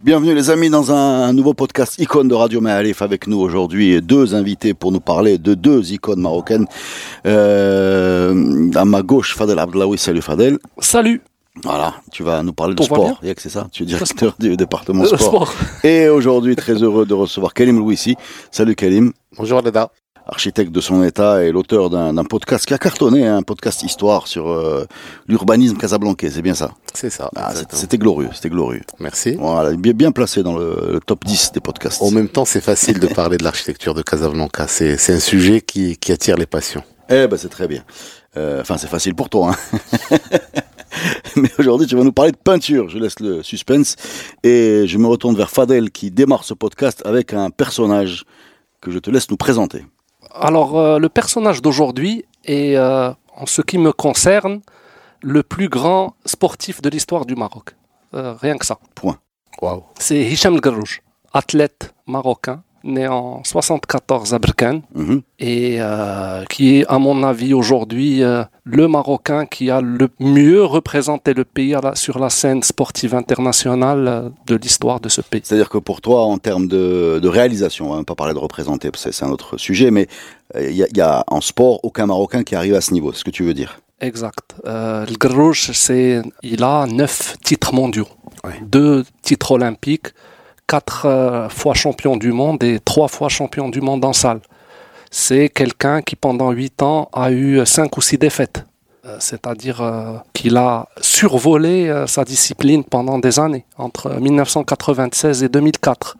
Bienvenue les amis dans un nouveau podcast icône de Radio Maalif avec nous aujourd'hui deux invités pour nous parler de deux icônes marocaines. Euh, à ma gauche, Fadel Abdelawi. Salut Fadel. Salut. Voilà, tu vas nous parler de sport. bien Il c'est ça, tu es directeur du département Le sport. sport. Et aujourd'hui, très heureux de recevoir Kalim Louissi. Salut Kalim. Bonjour Leda. Architecte de son état et l'auteur d'un podcast qui a cartonné, un podcast histoire sur euh, l'urbanisme casablancais, c'est bien ça? C'est ça. Ah. C'était glorieux, c'était glorieux. Merci. Voilà, bien, bien placé dans le, le top 10 des podcasts. En même temps, c'est facile de parler de l'architecture de Casablanca. C'est un sujet qui, qui attire les passions. Eh ben c'est très bien. Euh, Enfin, c'est facile pour toi. Hein. Mais aujourd'hui, tu vas nous parler de peinture. Je laisse le suspense et je me retourne vers Fadel qui démarre ce podcast avec un personnage que je te laisse nous présenter. Alors, euh, le personnage d'aujourd'hui est, euh, en ce qui me concerne, le plus grand sportif de l'histoire du Maroc. Euh, rien que ça. Point. Waouh. C'est Hicham El Garouj, athlète marocain, né en 74 à Berkane, Mhm. et euh, qui est, à mon avis, aujourd'hui euh, le Marocain qui a le mieux représenté le pays la- sur la scène sportive internationale euh, de l'histoire de ce pays. C'est-à-dire que pour toi, en termes de, de réalisation, hein, pas parler de représenter, c'est un autre sujet, mais il y, a, en sport aucun Marocain qui arrive à ce niveau. C'est ce que tu veux dire? Exact. Euh, le Garouche, c'est, il a neuf titres mondiaux, Ouais. deux titres olympiques, quatre euh, fois champion du monde et trois fois champion du monde en salle. C'est quelqu'un qui pendant huit ans a eu cinq ou six défaites. Euh, C'est-à-dire euh, qu'il a survolé euh, sa discipline pendant des années, entre 1996 et 2004.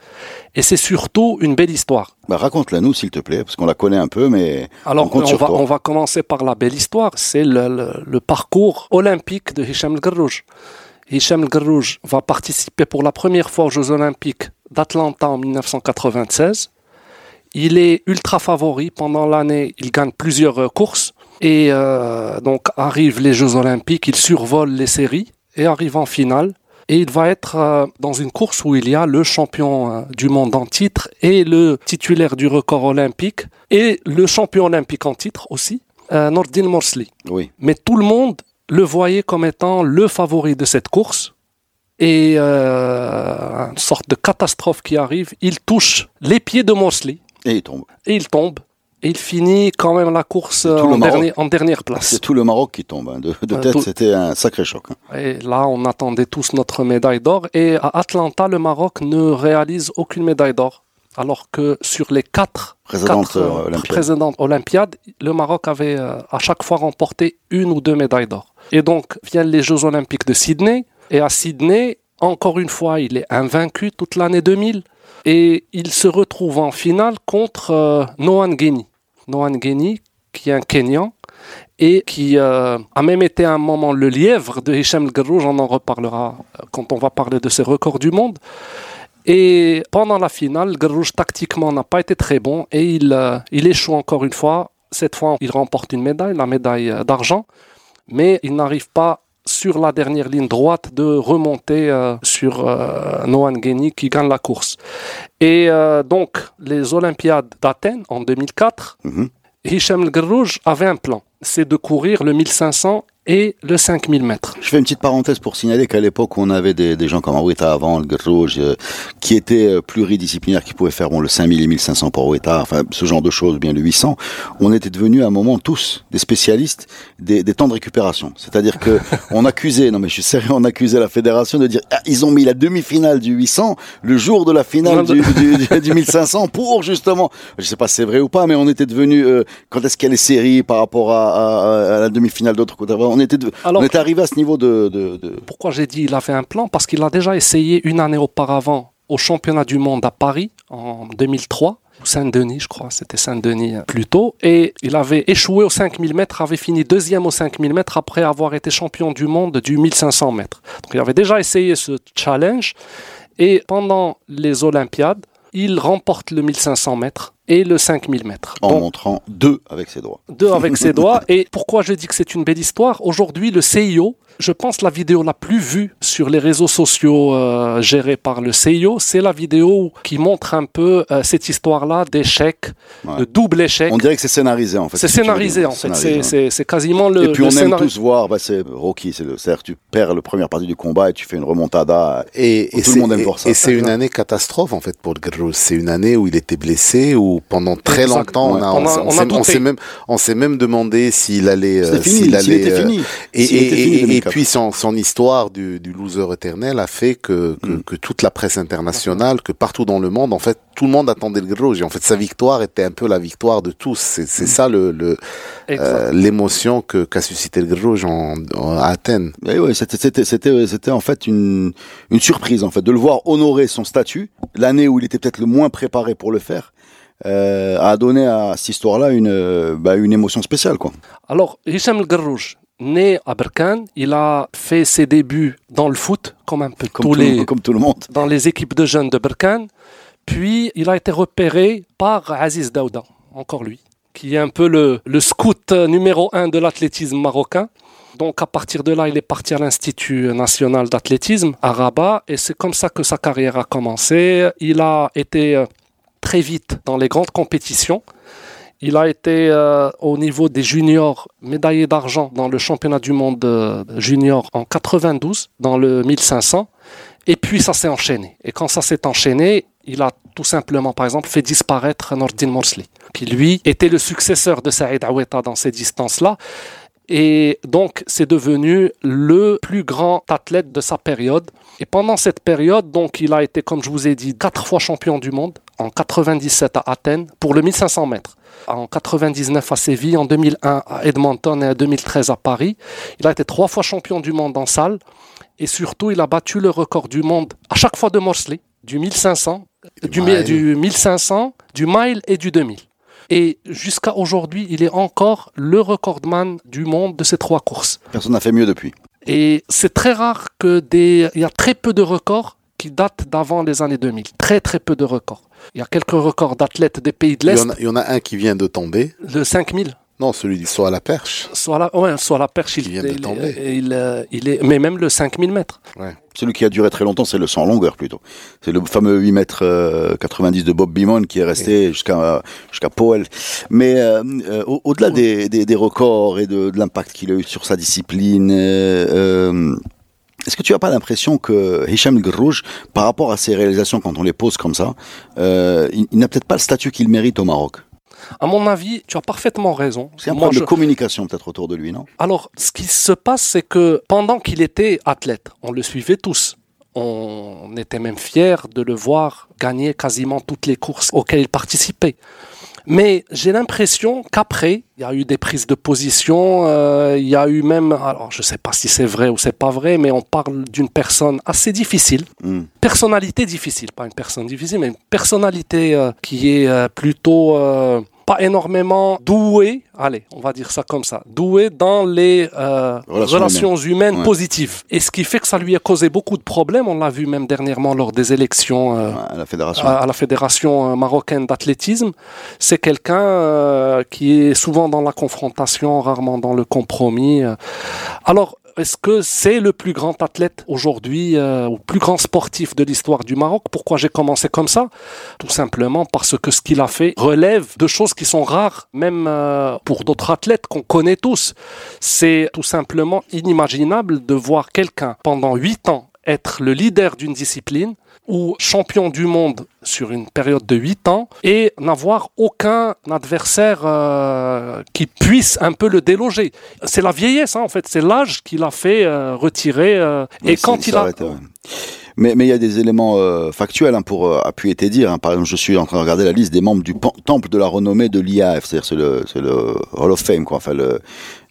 Et c'est surtout une belle histoire. bah, Raconte-la nous, s'il te plaît, parce qu'on la connaît un peu, mais Alors, on compte on, sur va, toi. on va commencer par la belle histoire. C'est le, le- le parcours olympique de Hicham El. Hicham El Garouj va participer pour la première fois aux Jeux Olympiques d'Atlanta en 1996. Il est ultra favori pendant l'année. Il gagne plusieurs euh, courses. Et euh, donc, arrivent les Jeux Olympiques. Il survole les séries et arrive en finale. Et il va être euh, dans une course où il y a le champion euh, du monde en titre et le titulaire du record olympique et le champion olympique en titre aussi, Nordin Morsli. Oui. Mais tout le monde le voyait comme étant le favori de cette course. Et euh, une sorte de catastrophe qui arrive, il touche les pieds de Morsli Et il tombe. et il tombe. Et il finit quand même la course en, Maroc. dernier- en dernière place. C'est tout le Maroc qui tombe. hein. De, de Euh, tête, tout- c'était un sacré choc. hein. Et là, on attendait tous notre médaille d'or. Et à Atlanta, le Maroc ne réalise aucune médaille d'or. Alors que sur les quatre, Précédente, quatre, euh, euh, olympiade. précédentes Olympiades, le Maroc avait euh, à chaque fois remporté une ou deux médailles d'or. Et donc viennent les Jeux Olympiques de Sydney. Et à Sydney, encore une fois, il est invaincu toute l'année 2000. Et il se retrouve en finale contre euh, Noan Guéni. Noan Guéni, qui est un Kenyan et qui euh, a même été à un moment le lièvre de Hicham El Garouj, on en reparlera quand on va parler de ses records du monde. Et pendant la finale, Garouj tactiquement n'a pas été très bon et il, euh, il échoue encore une fois. Cette fois, il remporte une médaille, la médaille euh, d'argent, mais il n'arrive pas sur la dernière ligne droite de remonter euh, sur euh, Noan Guéni qui gagne la course. Et euh, donc, les Olympiades d'Athènes en 2004, Mhm. Hicham El avait un plan, c'est de courir le 1500 et le 5000 mètres. Je fais une petite parenthèse pour signaler qu'à l'époque, on avait des, des gens comme Aoueta avant, le Rouge, euh, qui étaient euh, pluridisciplinaires, qui pouvaient faire bon, le 5000 et 1500 pour Aoueta, enfin ce genre de choses, bien le 800. On était devenus à un moment tous des spécialistes des, des temps de récupération. C'est-à-dire que on accusait, non mais je suis sérieux, on accusait la fédération de dire ah, ils ont mis la demi-finale du 800 le jour de la finale du, du, du, du 1500 pour justement, je sais pas si c'est vrai ou pas, mais on était devenus euh, quand est-ce qu'il y a les séries par rapport à, à- à la demi-finale d'autres côtés. On était, de- Alors- on était arrivé à ce niveau de, de, de- Pourquoi j'ai dit il avait un plan? Parce qu'il a déjà essayé une année auparavant au championnat du monde à Paris en 2003. ou Saint-Denis, je crois, c'était Saint-Denis euh, plutôt. Et il avait échoué aux 5000 mètres, avait fini deuxième aux 5000 mètres après avoir été champion du monde du 1500 mètres. Donc il avait déjà essayé ce challenge. Et pendant les Olympiades, il remporte le 1500 mètres et le 5000 mètres. En montrant deux avec ses doigts. deux avec ses doigts. Et pourquoi je dis que c'est une belle histoire? Aujourd'hui, le CIO, je pense la vidéo la plus vue sur les réseaux sociaux euh, gérés par le CIO, c'est la vidéo qui montre un peu euh, cette histoire-là d'échec, Ouais. de double échec. On dirait que c'est scénarisé en fait. C'est scénarisé en fait. C'est- ouais. C'est c'est quasiment le. Et puis le on aime tous voir, bah, c'est Rocky, c'est le, c'est-à-dire que tu perds la première partie du combat et tu fais une remontada. Et, Tout et le c'est- monde aime et- voir ça. Et c'est une année catastrophe en fait pour le. C'est une année où il était blessé, où pendant très longtemps on a, On a- on a s'est- on douté. s'est même, on s'est même demandé s'il allait, s'il allait. était fini. Et, et- était fini, et- et 2004. puis son, son histoire du, du loser éternel a fait que, que, Mm. que toute la presse internationale, que partout dans le monde, en fait, tout le monde attendait le. Et en fait, sa victoire était un peu la victoire de tous. C'est c'est Mm. ça le, le, euh, l'émotion que qu'a suscité le Guerrero en, en- à Athènes. Et ouais, c'était, c'était, c'était, c'était en fait une, une surprise en fait de le voir honorer son statut l'année où il était peut-être le moins préparé pour le faire. Euh, a donné à cette histoire-là une, euh, bah, une émotion spéciale quoi. Alors, Hicham El Garrouj, né à Berkane, il a fait ses débuts dans le foot, comme un peu Comme, tous tout, les, comme tout le monde. dans les équipes de jeunes de Berkane. Puis, il a été repéré par Aziz Daouda, encore lui, qui est un peu le, le scout numéro un de l'athlétisme marocain. Donc, à partir de là, il est parti à l'Institut national d'athlétisme à Rabat, et c'est comme ça que sa carrière a commencé. Il a été euh, très vite dans les grandes compétitions. Il a été euh, au niveau des juniors médaillé d'argent dans le championnat du monde euh, junior en 92 dans le 1500 et puis ça s'est enchaîné. Et quand ça s'est enchaîné, il a tout simplement par exemple fait disparaître Nordin Morsli qui lui était le successeur de Saïd Aweta dans ces distances-là et donc c'est devenu le plus grand athlète de sa période. Et pendant cette période, donc il a été, comme je vous ai dit, quatre fois champion du monde, en 97 à Athènes pour le 1500 mètres, en 99 à Séville, en 2001 à Edmonton et en 2013 à Paris. Il a été trois fois champion du monde en salle et surtout il a battu le record du monde à chaque fois de Morsley, du 1500, du, mi- mile. du 1500, du mile et du 2000. Et jusqu'à aujourd'hui, il est encore le recordman du monde de ces trois courses. Personne n'a fait mieux depuis. Et c'est très rare que des. Il y a très peu de records qui datent d'avant les années 2000. Très, très peu de records. Il y a quelques records d'athlètes des pays de Il l'Est. a, il y en a un qui vient de tomber. Le 5000. Non, celui du saut à la perche. Soit la, ouais, soit la perche, il, vient de il- tomber. il, euh, il est, mais même le 5000 mètres. Celui qui a duré très longtemps, c'est le 100 longueur plutôt. C'est le fameux 8 mètres euh, 90 de Bob Beamon qui est resté jusqu'à jusqu'à Powell. Mais euh, euh, au- au-delà des, des, des records et de, de l'impact qu'il a eu sur sa discipline, euh, euh, est-ce que tu as pas l'impression que Hicham Grouj, par rapport à ses réalisations quand on les pose comme ça, euh, il n'a peut-être pas le statut qu'il mérite au Maroc? À mon avis, tu as parfaitement raison. C'est un Moi, problème je- de communication peut-être autour de lui, non? Alors, ce qui se passe, c'est que pendant qu'il était athlète, on le suivait tous. On était même fiers de le voir gagner quasiment toutes les courses auxquelles il participait. Mais j'ai l'impression qu'après, il y a eu des prises de position, euh, il y a eu même, alors je ne sais pas si c'est vrai ou c'est pas vrai, mais on parle d'une personne assez difficile, Hmm. personnalité difficile, pas une personne difficile, mais une personnalité euh, qui est euh, plutôt euh, pas énormément douée, allez, on va dire ça comme ça, douée dans les euh, Relations relations, humaines, Ouais. positives. Et ce qui fait que ça lui a causé beaucoup de problèmes, on l'a vu même dernièrement lors des élections. euh, à la fédération à, à la fédération euh, marocaine d'athlétisme, c'est quelqu'un euh, qui est souvent dans la confrontation, rarement dans le compromis. euh. Alors, est-ce que c'est le plus grand athlète aujourd'hui, euh, ou plus grand sportif de l'histoire du Maroc? Pourquoi j'ai commencé comme ça? Tout simplement parce que ce qu'il a fait relève de choses qui sont rares, même euh, pour d'autres athlètes qu'on connaît tous. C'est tout simplement inimaginable de voir quelqu'un pendant huit ans être le leader d'une discipline ou champion du monde sur une période de 8 ans et n'avoir aucun adversaire euh, qui puisse un peu le déloger. C'est la vieillesse, hein, en fait, c'est l'âge qui l'a fait euh, retirer. euh, et quand il a... ouais. Mais mais il y a des éléments factuels hein, pour appuyer tes dires. hein. Par exemple, je suis en train de regarder la liste des membres du temple de la renommée de l'IAF, c'est-à-dire c'est le Hall of Fame quoi. Enfin le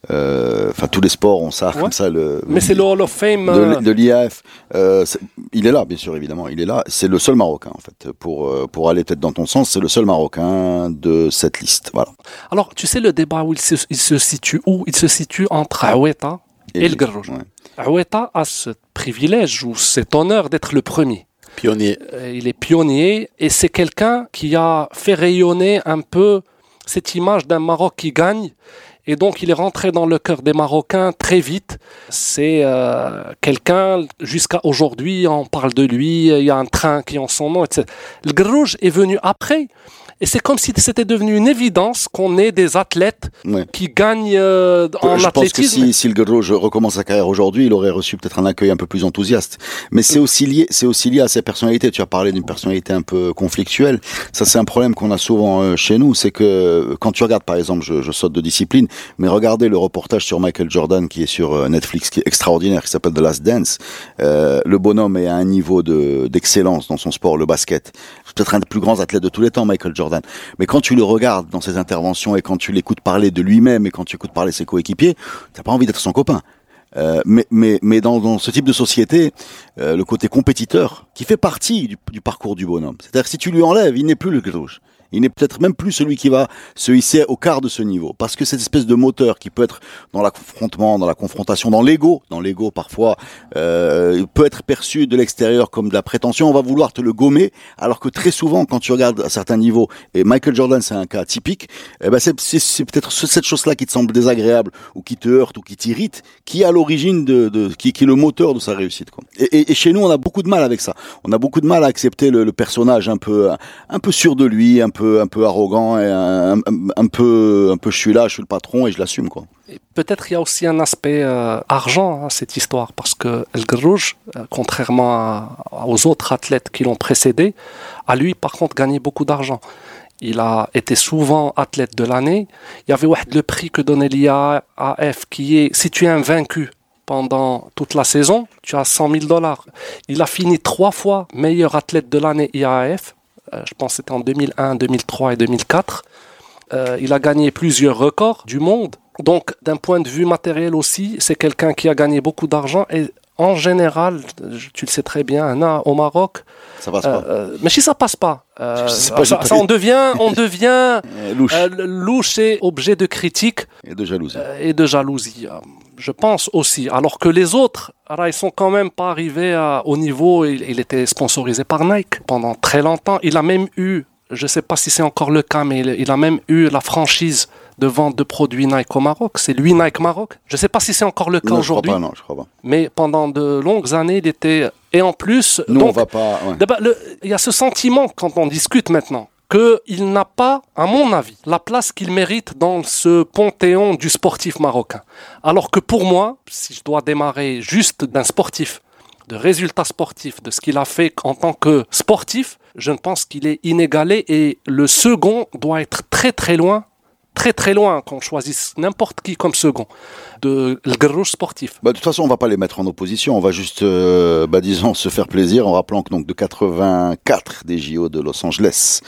enfin tous les sports ont ça Ouais. comme ça le Mais c'est le Hall of Fame. de, euh, de l'IAF. Euh, il est là, bien sûr, évidemment. Il est là. C'est le seul Marocain, en fait. Pour, euh, pour aller peut-être dans ton sens, c'est le seul Marocain de cette liste. Voilà. Alors, tu sais le débat où il se, il se situe où Il se situe entre Aoueta et, le Garrouj. ouais. Aoueta a ce privilège ou cet honneur d'être le premier. Pionnier. Euh, il est pionnier et c'est quelqu'un qui a fait rayonner un peu cette image d'un Maroc qui gagne. Et donc il est rentré dans le cœur des Marocains très vite. C'est euh, quelqu'un, jusqu'à aujourd'hui, on parle de lui, il y a un train qui en son nom, etc. Le Grouge est venu après. Et c'est comme si c'était devenu une évidence qu'on ait des athlètes Ouais. qui gagnent euh, en je pense que athlétisme. si, si le Gudrouge recommence sa carrière aujourd'hui, il aurait reçu peut-être un accueil un peu plus enthousiaste. Mais c'est aussi lié, c'est aussi lié à ses personnalités. Tu as parlé d'une personnalité un peu conflictuelle. Ça, c'est un problème qu'on a souvent euh, chez nous. C'est que quand tu regardes, par exemple, je, je saute de discipline, mais regardez le reportage sur Michael Jordan qui est sur euh, Netflix, qui est extraordinaire, qui s'appelle The Last Dance. Euh, le bonhomme est à un niveau de d'excellence dans son sport, le basket. Peut-être un des plus grands athlètes de tous les temps, Michael Jordan. Mais quand tu le regardes dans ses interventions et quand tu l'écoutes parler de lui-même et quand tu écoutes parler ses coéquipiers, t'as pas envie d'être son copain. Euh, mais mais, mais dans, ce type de société, euh, le côté compétiteur, qui fait partie du, parcours du bonhomme. C'est-à-dire si tu lui enlèves, il n'est plus le gauche. Il n'est peut-être même plus celui qui va se hisser au quart de ce niveau. Parce que cette espèce de moteur qui peut être dans l'affrontement, dans la confrontation, dans l'ego, dans l'ego parfois, euh, peut être perçu de l'extérieur comme de la prétention, on va vouloir te le gommer, alors que très souvent, quand tu regardes à certains niveaux, et Michael Jordan c'est un cas typique, eh ben c'est, peut-être ce- cette chose-là qui te semble désagréable, ou qui te heurte, ou qui t'irrite, qui est à l'origine de, de qui, est le moteur de sa réussite. Quoi. Et, chez nous, on a beaucoup de mal avec ça. On a beaucoup de mal à accepter le, personnage un peu, un peu sûr de lui, un un peu arrogant, et un, peu, je suis là, je suis le patron et je l'assume quoi. Peut-être il y a aussi un aspect euh, argent à cette histoire, parce que El Grouge, euh, contrairement aux autres athlètes qui l'ont précédé, a lui par contre gagné beaucoup d'argent. Il a été souvent athlète de l'année. Il y avait le prix que donnait l'IAAF qui est, si tu es invaincu pendant toute la saison, tu as 100 000 dollars. Il a fini trois fois meilleur athlète de l'année IAAF. Euh, je pense que c'était en 2001, 2003 et 2004. Euh, il a gagné plusieurs records du monde. Donc, d'un point de vue matériel aussi, c'est quelqu'un qui a gagné beaucoup d'argent. Et en général, je- tu le sais très bien, Anna, au Maroc, Ça passe euh, pas. euh, mais si ça passe pas, euh, ça, ça, on devient, on devient Euh, louche euh, louche et objet de critique et de jalousie. euh, et de jalousie. Je pense aussi. Alors que les autres, alors, ils sont quand même pas arrivés à- au niveau. Il, il était sponsorisé par Nike pendant très longtemps. Il a même eu, je sais pas si c'est encore le cas, mais il, il a même eu la franchise de vente de produits Nike au Maroc. C'est lui Nike Maroc. Je sais pas si c'est encore le cas non, je crois aujourd'hui, pas, non, je crois pas. mais pendant de longues années, il était. Et en plus, Nous, donc, on va pas. ouais. Il y a ce sentiment quand on discute maintenant qu'il n'a pas, à mon avis, la place qu'il mérite dans ce panthéon du sportif marocain. Alors que pour moi, si je dois démarrer juste d'un sportif, de résultats sportifs, de ce qu'il a fait en tant que sportif, je pense qu'il est inégalé et le second doit être très très loin, très très loin qu'on choisisse n'importe qui comme second de le sportif. Bah, de toute façon, on va pas les mettre en opposition. On va juste, euh, bah, disons, se faire plaisir en rappelant que donc de 84 des JO de Los Angeles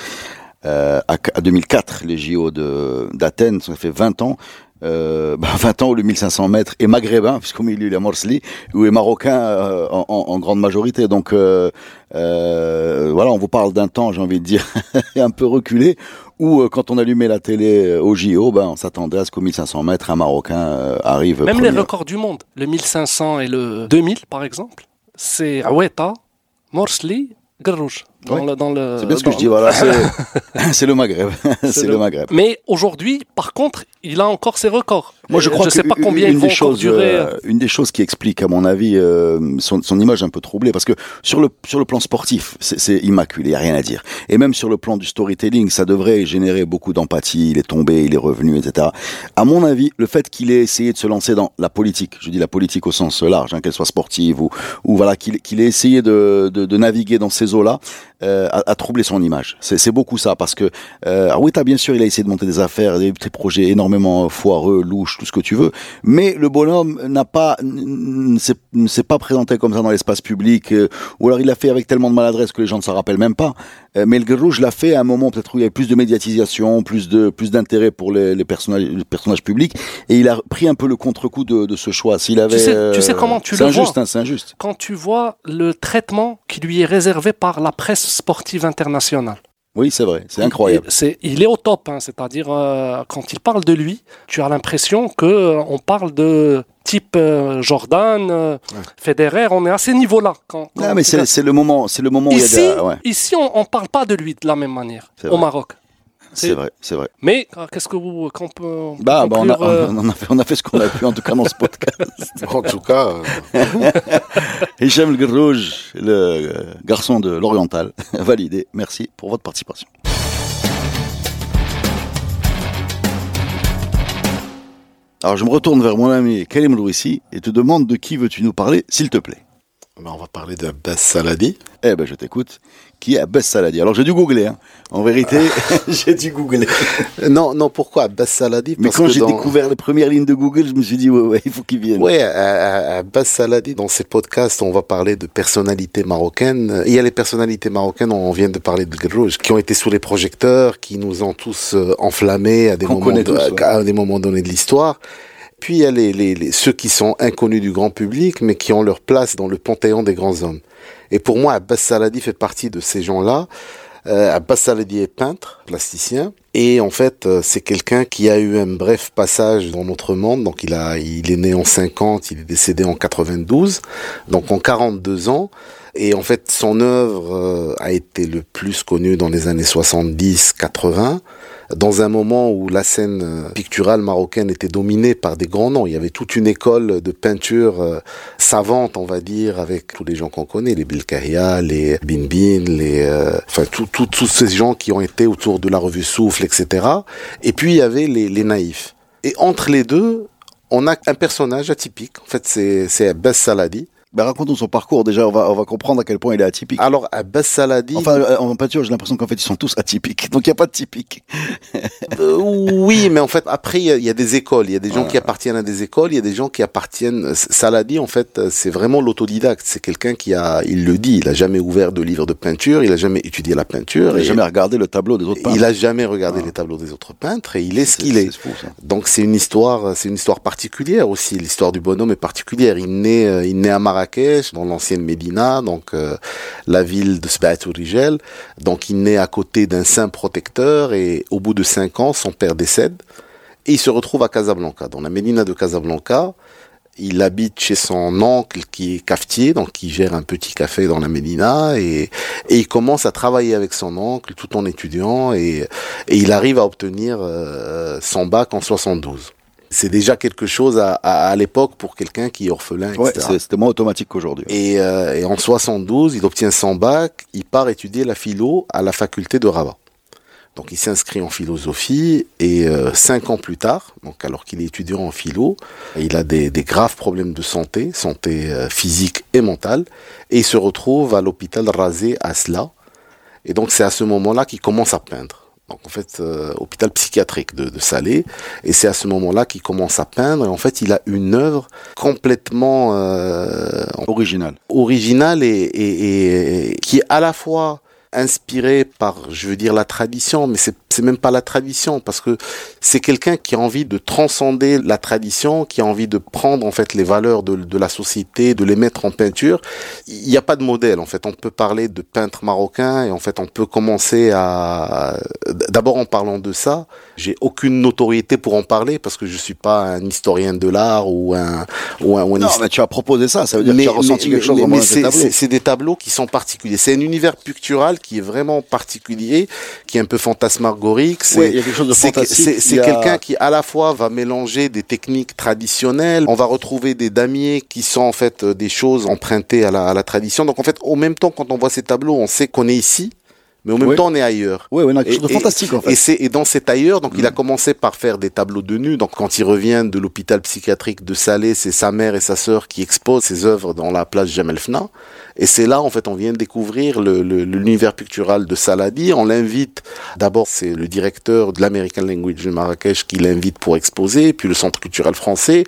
euh, à, à 2004 les JO d'Athènes, ça fait 20 ans. Euh, bah, 20 ans où le 1500 mètres est maghrébin, puisqu'au milieu il y a Morsli, ou est marocain en, grande majorité. Donc voilà, on vous parle d'un temps, j'ai envie de dire, un peu reculé, où euh, quand on allumait la télé euh, au JO, ben, on s'attendait à ce qu'au 1500 mètres, un Marocain euh, arrive Même premier. les records du monde, le 1500 et le 2000 par exemple, c'est Aweta, Morsli, Grouche. Dans Ouais. le, dans le, C'est bien ce que je dis, voilà, c'est le Maghreb, c'est le Maghreb. Mais aujourd'hui, par contre, il a encore ses records. Moi, je crois je sais que pas une- combien une ils vont des choses, durer. euh, une des choses qui explique, à mon avis, euh, son, son image un peu troublée, parce que sur le sur le plan sportif, c'est immaculé, y a rien à dire. Et même sur le plan du storytelling, ça devrait générer beaucoup d'empathie. Il est tombé, il est revenu, etc. À mon avis, le fait qu'il ait essayé de se lancer dans la politique, je dis la politique au sens large, hein, qu'elle soit sportive ou ou voilà, qu'il qu'il ait essayé de, de de naviguer dans ces eaux-là, euh, a, a troublé son image. C'est beaucoup ça, parce que euh, t'as bien sûr, il a essayé de monter des affaires, des, des projets énormément foireux, louches, tout ce que tu veux. Mais le bonhomme n'a pas, ne s'est- pas présenté comme ça dans l'espace public, euh, ou alors il l'a fait avec tellement de maladresse que les gens ne s'en rappellent même pas. Euh, mais le Grouge l'a fait à un moment peut-être où il y avait plus de médiatisation, plus de plus d'intérêt pour les, les personnages, les personnages publics, et il a pris un peu le contre-coup de, de ce choix. S'il avait, sais- tu sais comment tu le vois injuste, hein, c'est injuste. Quand tu vois le traitement qui lui est réservé par la presse sportive internationale. Oui, c'est vrai, c'est incroyable. Il, c'est, il est au top, hein, c'est-à-dire euh, quand il parle de lui, tu as l'impression que euh, on parle de type euh, Jordan, Federer, on est à ces niveaux-là. Quand, quand Non, mais c'est le moment, c'est le moment où il y a ici, de la- ouais, ici, on, on parle pas de lui de la même manière au. Maroc. C'est vrai, c'est vrai. Mais euh, qu'est-ce que vous, qu'on peut on peut Bah, bah, on, a, conclure, euh, on, a fait, on a fait ce qu'on a pu en tout cas dans ce podcast. En tout cas, euh, Hicham El le euh, garçon de l'Oriental, validé. Merci pour votre participation. Alors je me retourne vers mon ami Karim Louissi et te demande de qui veux-tu nous parler, s'il te plaît? On va parler de Abbas Saladi. Eh ben je t'écoute. Qui est Abbas Saladi? Alors j'ai dû googler. Hein. En vérité, j'ai dû googler. Non, non, pourquoi Abbas Saladi? Mais quand j'ai dans- découvert les premières lignes de Google, je me suis dit ouais ouais, il faut qu'il vienne. Ouais, à Abbas Saladi, dans ces podcasts, on va parler de personnalités marocaines. Il y a les personnalités marocaines, on vient de parler de Grouge, qui ont été sous les projecteurs, qui nous ont tous euh, enflammés à des, Qu'on moments, connaît de- tous, ouais. à des moments donnés de l'histoire. Puis il y a les, ceux qui sont inconnus du grand public, mais qui ont leur place dans le panthéon des grands hommes. Et pour moi, Abbas Saladi fait partie de ces gens-là. Euh, Abbas Saladi est peintre, plasticien, et en fait, euh, c'est quelqu'un qui a eu un bref passage dans notre monde. Donc, il il est né en 50, il est décédé en 92, donc en 42 ans. Et en fait, son œuvre euh, a été le plus connue dans les années 70-80, dans un moment où la scène euh, picturale marocaine était dominée par des grands noms. Il y avait toute une école de peinture euh, savante, on va dire, avec tous les gens qu'on connaît, les Bilkahia, les Bin Bin, les, euh, enfin, tous ces gens qui ont été autour de la revue Souffle, etc. Et puis, il y avait les, les naïfs. Et entre les deux, on a un personnage atypique. En fait, c'est, c'est Abbas Saladi. Ben, racontons son parcours. Déjà, on va, on va comprendre à quel point il est atypique. Alors, Abbas Saladi. Enfin, euh, en peinture, j'ai l'impression qu'en fait, ils sont tous atypiques. Donc, il n'y a pas de typique. Euh, oui, mais en fait, après, il y, a- y a des écoles. Il y a des gens qui appartiennent à des écoles. Il y a des gens qui appartiennent. Saladi, en fait, c'est vraiment l'autodidacte. C'est quelqu'un qui a, il le dit, il a jamais ouvert de livre de peinture. Il a jamais étudié la peinture. Il n'a et jamais regardé le tableau des autres peintres. il a jamais regardé les tableaux des autres peintres et il est ce qu'il est. Fou. Donc c'est une histoire, c'est une histoire particulière aussi. L'histoire du bonhomme est particulière. Il naît, euh, il naît à Dans l'ancienne Médina, donc euh, la ville de Sbatou Rigel. Donc il naît à côté d'un saint protecteur et au bout de cinq ans, son père décède et il se retrouve à Casablanca, dans la Médina de Casablanca. Il habite chez son oncle qui est cafetier, donc qui gère un petit café dans la Médina et, il commence à travailler avec son oncle tout en étudiant et, et il arrive à obtenir euh, son bac en 72. C'est déjà quelque chose à, à, à l'époque pour quelqu'un qui est orphelin, etc. Ouais, c'est- c'était moins automatique qu'aujourd'hui. Et, euh, et en 72, il obtient son bac, il part étudier la philo à la faculté de Rabat. Donc il s'inscrit en philosophie et euh, cinq ans plus tard, donc alors qu'il est étudiant en philo, il a des, des graves problèmes de santé, santé euh, physique et mentale, et il se retrouve à l'hôpital Razé à Sla. Et donc c'est à ce moment-là qu'il commence à peindre. Donc en fait, euh, hôpital psychiatrique de, de Salé, et c'est à ce moment-là qu'il commence à peindre. Et en fait, il a une œuvre complètement euh, Original. original et, et, et qui est à la fois inspiré par, je veux dire, la tradition, mais c'est même pas la tradition parce que c'est quelqu'un qui a envie de transcender la tradition, qui a envie de prendre en fait les valeurs de, de la société, de les mettre en peinture. Il n'y a pas de modèle en fait. On peut parler de peintre marocain et en fait on peut commencer à d'abord en parlant de ça. J'ai aucune notoriété pour en parler parce que je suis pas un historien de l'art ou un ou un, ou un Non, mais tu as proposé ça. Ça veut dire que tu as ressenti quelque chose mais- ces c'est- c'est des tableaux qui sont particuliers. C'est un univers pictural qui est vraiment particulier, qui est un peu fantasmagorique. C'est Ouais, il y a quelque chose de c'est a- quelqu'un qui à la fois va mélanger des techniques traditionnelles. On va retrouver des damiers qui sont en fait euh, des choses empruntées à la, à la tradition. Donc en fait, au même temps, quand on voit ces tableaux, on sait qu'on est ici, mais au même temps, on est ailleurs. Ouais, ouais, non, quelque Et- chose de et- fantastique en fait. Et, c'est, et dans cet ailleurs, donc il Mm. a commencé par faire des tableaux de nu. Donc quand il revient de l'hôpital psychiatrique de Salé, c'est sa mère et sa sœur qui exposent ses œuvres dans la place Jamel Fna. Et c'est là, en fait, on vient de découvrir le, le- l'univers pictural de Saladi. On l'invite, d'abord, c'est le directeur de l'American Language de Marrakech qui l'invite pour exposer, puis le Centre culturel français.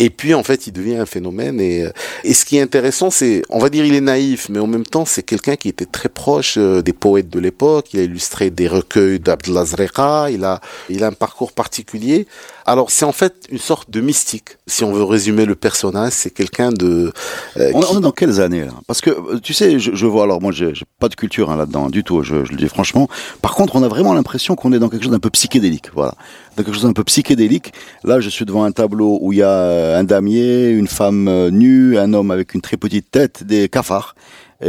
Et puis, en fait, il devient un phénomène. Et, euh, et ce qui est intéressant, c'est, on va dire, il est naïf, mais en même temps, c'est quelqu'un qui était très proche euh, des poètes de l'époque, il a illustré des recueils d'Abdullah Zreka, il a, il a un parcours particulier. Alors c'est en fait une sorte de mystique. Si on veut résumer le personnage, c'est quelqu'un de... Euh, on, est dans quelles années là? Parce que euh, tu sais, je, vois, alors moi j'ai pas de culture hein, là-dedans du tout, je, je, le dis franchement. Par contre, on a vraiment l'impression qu'on est dans quelque chose d'un peu psychédélique. Voilà quelque chose d'un peu psychédélique. Là, je suis devant un tableau où il y a euh, un damier, une femme euh, nue, un homme avec une très petite tête, des cafards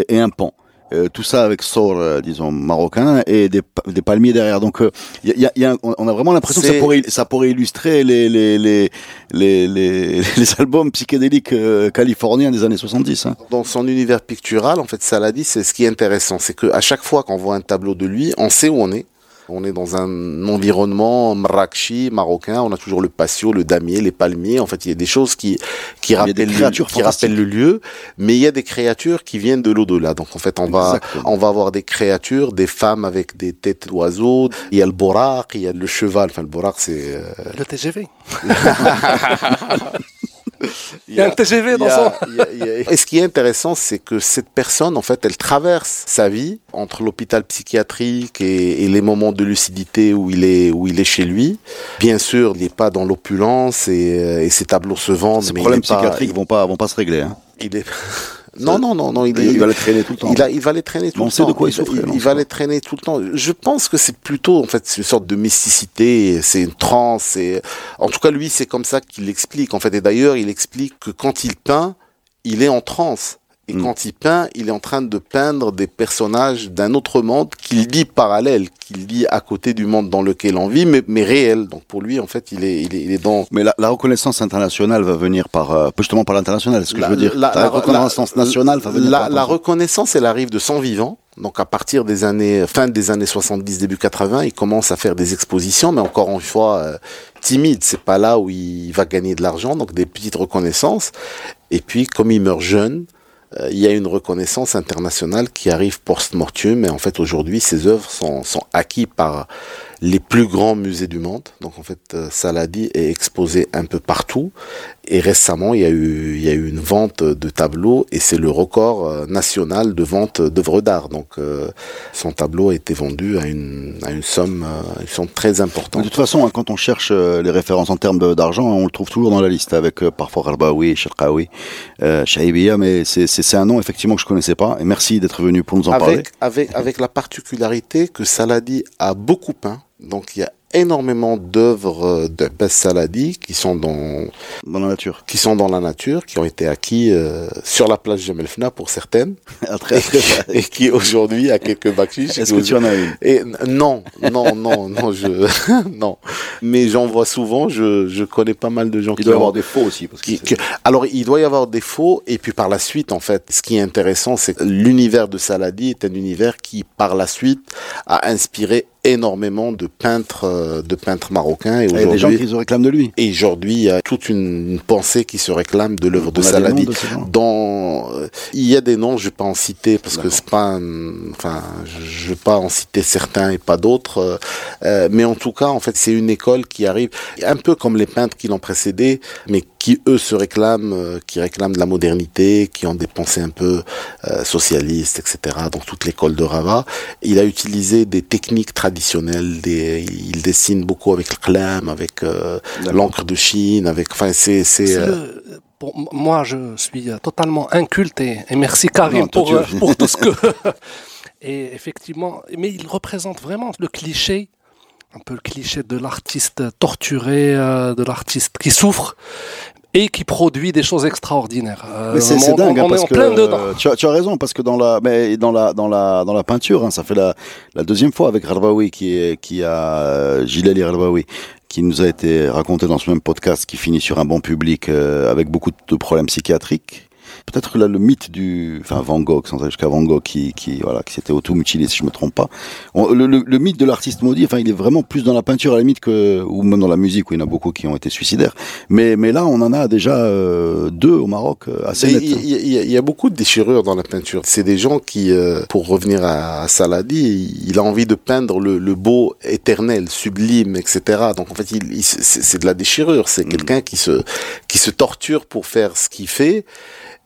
et, un pont. Euh, tout ça avec sort, disons, marocain et des, des palmiers derrière. Donc, il y a, y a, on a vraiment l'impression que ça pourrait, ça pourrait illustrer les, les, les, les, les, les albums psychédéliques californiens des années 70. Hein. Dans son univers pictural, en fait, Saladi, c'est ce qui est intéressant, c'est qu'à chaque fois qu'on voit un tableau de lui, on sait où on est. On est dans un environnement marrakchi, marocain. On a toujours le patio, le damier, les palmiers. En fait, il y a des choses qui, qui, rappellent, le, qui rappellent le lieu. Mais il y a des créatures qui viennent de l'au-delà. Donc, en fait, on va, on va avoir des créatures, des femmes avec des têtes d'oiseaux. Il y a le borak, il y a le cheval. Enfin, le borak, c'est... Euh, le TGV. Il y a un TGV dans son. Et ce qui est intéressant, c'est que cette personne, en fait, elle traverse sa vie entre l'hôpital psychiatrique et, les moments de lucidité où il est, où il est chez lui. Bien sûr, il n'est pas dans l'opulence et, euh, et, ses tableaux se vendent. Ces problèmes psychiatriques vont pas, vont pas se régler. Hein. Il est. Non, non, non, non. Il, il, va les traîner tout le temps. Il, va les traîner tout le temps. On sait de quoi il souffre. Il, va les traîner tout le temps. Je pense que c'est plutôt, en fait, une sorte de mysticité. C'est une transe. Et en tout cas, lui, c'est comme ça qu'il l'explique. En fait, et d'ailleurs, il explique que quand il peint, il est en transe. Et mm. quand il peint, il est en train de peindre des personnages d'un autre monde qu'il dit parallèle, qu'il dit à côté du monde dans lequel on vit, mais, mais réel. Donc pour lui, en fait, il est, il est, il est dans. Mais la, la, reconnaissance internationale va venir par euh, justement par l'international. Ce que je veux dire? La, la reconnaissance nationale va venir. La, la reconnaissance, elle arrive de son vivant. Donc à partir des années fin des années 70 début 80, il commence à faire des expositions mais encore une fois euh, timide, c'est pas là où il va gagner de l'argent, donc des petites reconnaissances et puis comme il meurt jeune, il y a une reconnaissance internationale qui arrive post-mortem, mais en fait aujourd'hui ces œuvres sont, sont acquises par les plus grands musées du monde. Donc en fait, euh, Saladi est exposé un peu partout. Et récemment, il y a eu, il y a eu une vente de tableaux et c'est le record euh, national de vente d'œuvres d'art. Donc euh, son tableau a été vendu à une, à une somme, une somme très importante. De toute façon, hein, quand on cherche les références en termes d'argent, on le trouve toujours dans la liste avec parfois Garbaoui, Sherkaoui, euh, Shaibiya, mais c'est un nom effectivement que je connaissais pas. Et merci d'être venu pour nous en avec, parler. Avec, avec la particularité que Saladi a beaucoup peint donc il y a énormément d'œuvres euh, de Saladi qui sont dans dans la nature, qui sont dans la nature, qui ont été acquis euh, sur la place Jemelfna pour certaines, et, qui aujourd'hui a quelques bakchiches. Est-ce que tu en as une? Et non, non, non, non, je non. Mais j'en vois souvent. Je, je connais pas mal de gens il qui doit y avoir des faux aussi. Parce que alors il doit y avoir des faux et puis par la suite en fait, ce qui est intéressant, c'est que l'univers de Saladi est un univers qui par la suite a inspiré énormément de peintres, euh, de peintres marocains. Et, aujourd'hui, des gens qui se réclament de lui. Et aujourd'hui, il y a toute une, pensée qui se réclame de l'œuvre de Saladi. Dans, euh, il y a des noms, je vais pas en citer parce que c'est pas, enfin, je vais pas en citer certains et pas d'autres. Euh, mais en tout cas, en fait, c'est une école qui arrive un peu comme les peintres qui l'ont précédé, mais qui eux se réclament, qui réclament de la modernité, qui ont des pensées un peu socialistes, etc. Donc toute l'école de Rava, il a utilisé des techniques traditionnelles traditionnel. Des, il dessine beaucoup avec le clam, avec euh, l'encre de Chine, avec. Enfin, c'est. c'est euh, moi, je suis totalement inculté et, merci Karim pour, euh, pour tout ce que. et effectivement, mais il représente vraiment le cliché un peu le cliché de l'artiste torturé, de l'artiste qui souffre et qui produit des choses extraordinaires. Euh, c'est dingue hein, parce que euh, tu, as, tu, as, raison parce que dans la mais dans la dans la dans la peinture, hein, ça fait la, la deuxième fois avec Harbaoui qui est qui a euh, Gilles Harbaoui qui nous a été raconté dans ce même podcast qui finit sur un bon public euh, avec beaucoup de problèmes psychiatriques Peut-être que là, le mythe du, enfin Van Gogh, sans aller jusqu'à Van Gogh, qui, qui voilà, qui s'était auto-mutilé, si je me trompe pas. le, le, le, mythe de l'artiste maudit, enfin, il est vraiment plus dans la peinture à la limite que, ou même dans la musique où il y en a beaucoup qui ont été suicidaires. Mais, mais là, on en a déjà euh, deux au Maroc, euh, assez net. Il y, y, a beaucoup de déchirures dans la peinture. C'est des gens qui, euh, pour revenir à, Saladi, il a envie de peindre le, le beau éternel, sublime, etc. Donc en fait, il, c'est de la déchirure. C'est mm. quelqu'un qui se, qui se torture pour faire ce qu'il fait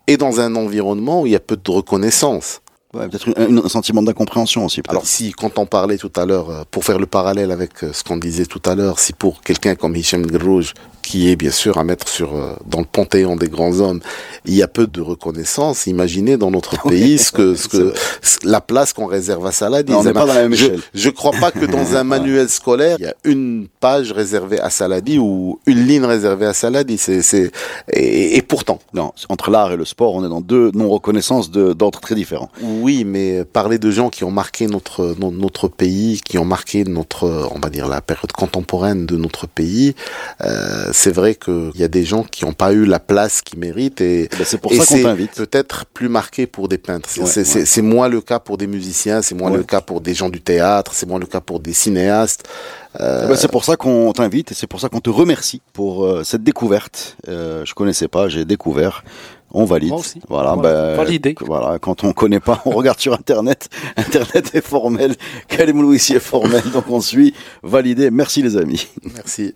et dans un environnement où il y a peu de reconnaissance. Peut-être un, sentiment d'incompréhension aussi. Alors si, quand on parlait tout à l'heure, euh, pour faire le parallèle avec euh, ce qu'on disait tout à l'heure, si pour quelqu'un comme Hichem Grouge, qui est bien sûr à mettre sur euh, dans le panthéon des grands hommes, il y a peu de reconnaissance. Imaginez dans notre pays ce que, ce que la place qu'on réserve à Saladin. on n'est pas dans la même je, je crois pas que dans un manuel scolaire il y a une page réservée à Saladi ou une ligne réservée à Saladi. C'est c'est et, et, pourtant. Non, entre l'art et le sport, on est dans deux non reconnaissances d'ordre très différents. Oui, mais parler de gens qui ont marqué notre notre pays, qui ont marqué notre on va dire la période contemporaine de notre pays. Euh, c'est vrai qu'il y a des gens qui n'ont pas eu la place qu'ils méritent et, ben, c'est pour ça qu'on t'invite. Peut-être plus marqué pour des peintres. c'est moins le cas pour des musiciens, c'est moins le cas pour des gens du théâtre, c'est moins le cas pour des cinéastes. Euh... Eh ben, c'est pour ça qu'on t'invite et c'est pour ça qu'on te remercie pour euh, cette découverte. Euh, je connaissais pas, j'ai découvert. On valide. Voilà, ben, validé. Voilà, quand on connaît pas, on regarde sur Internet. Internet est formel. Kalim ici est formel, donc on suit. Validé. Merci les amis. Merci.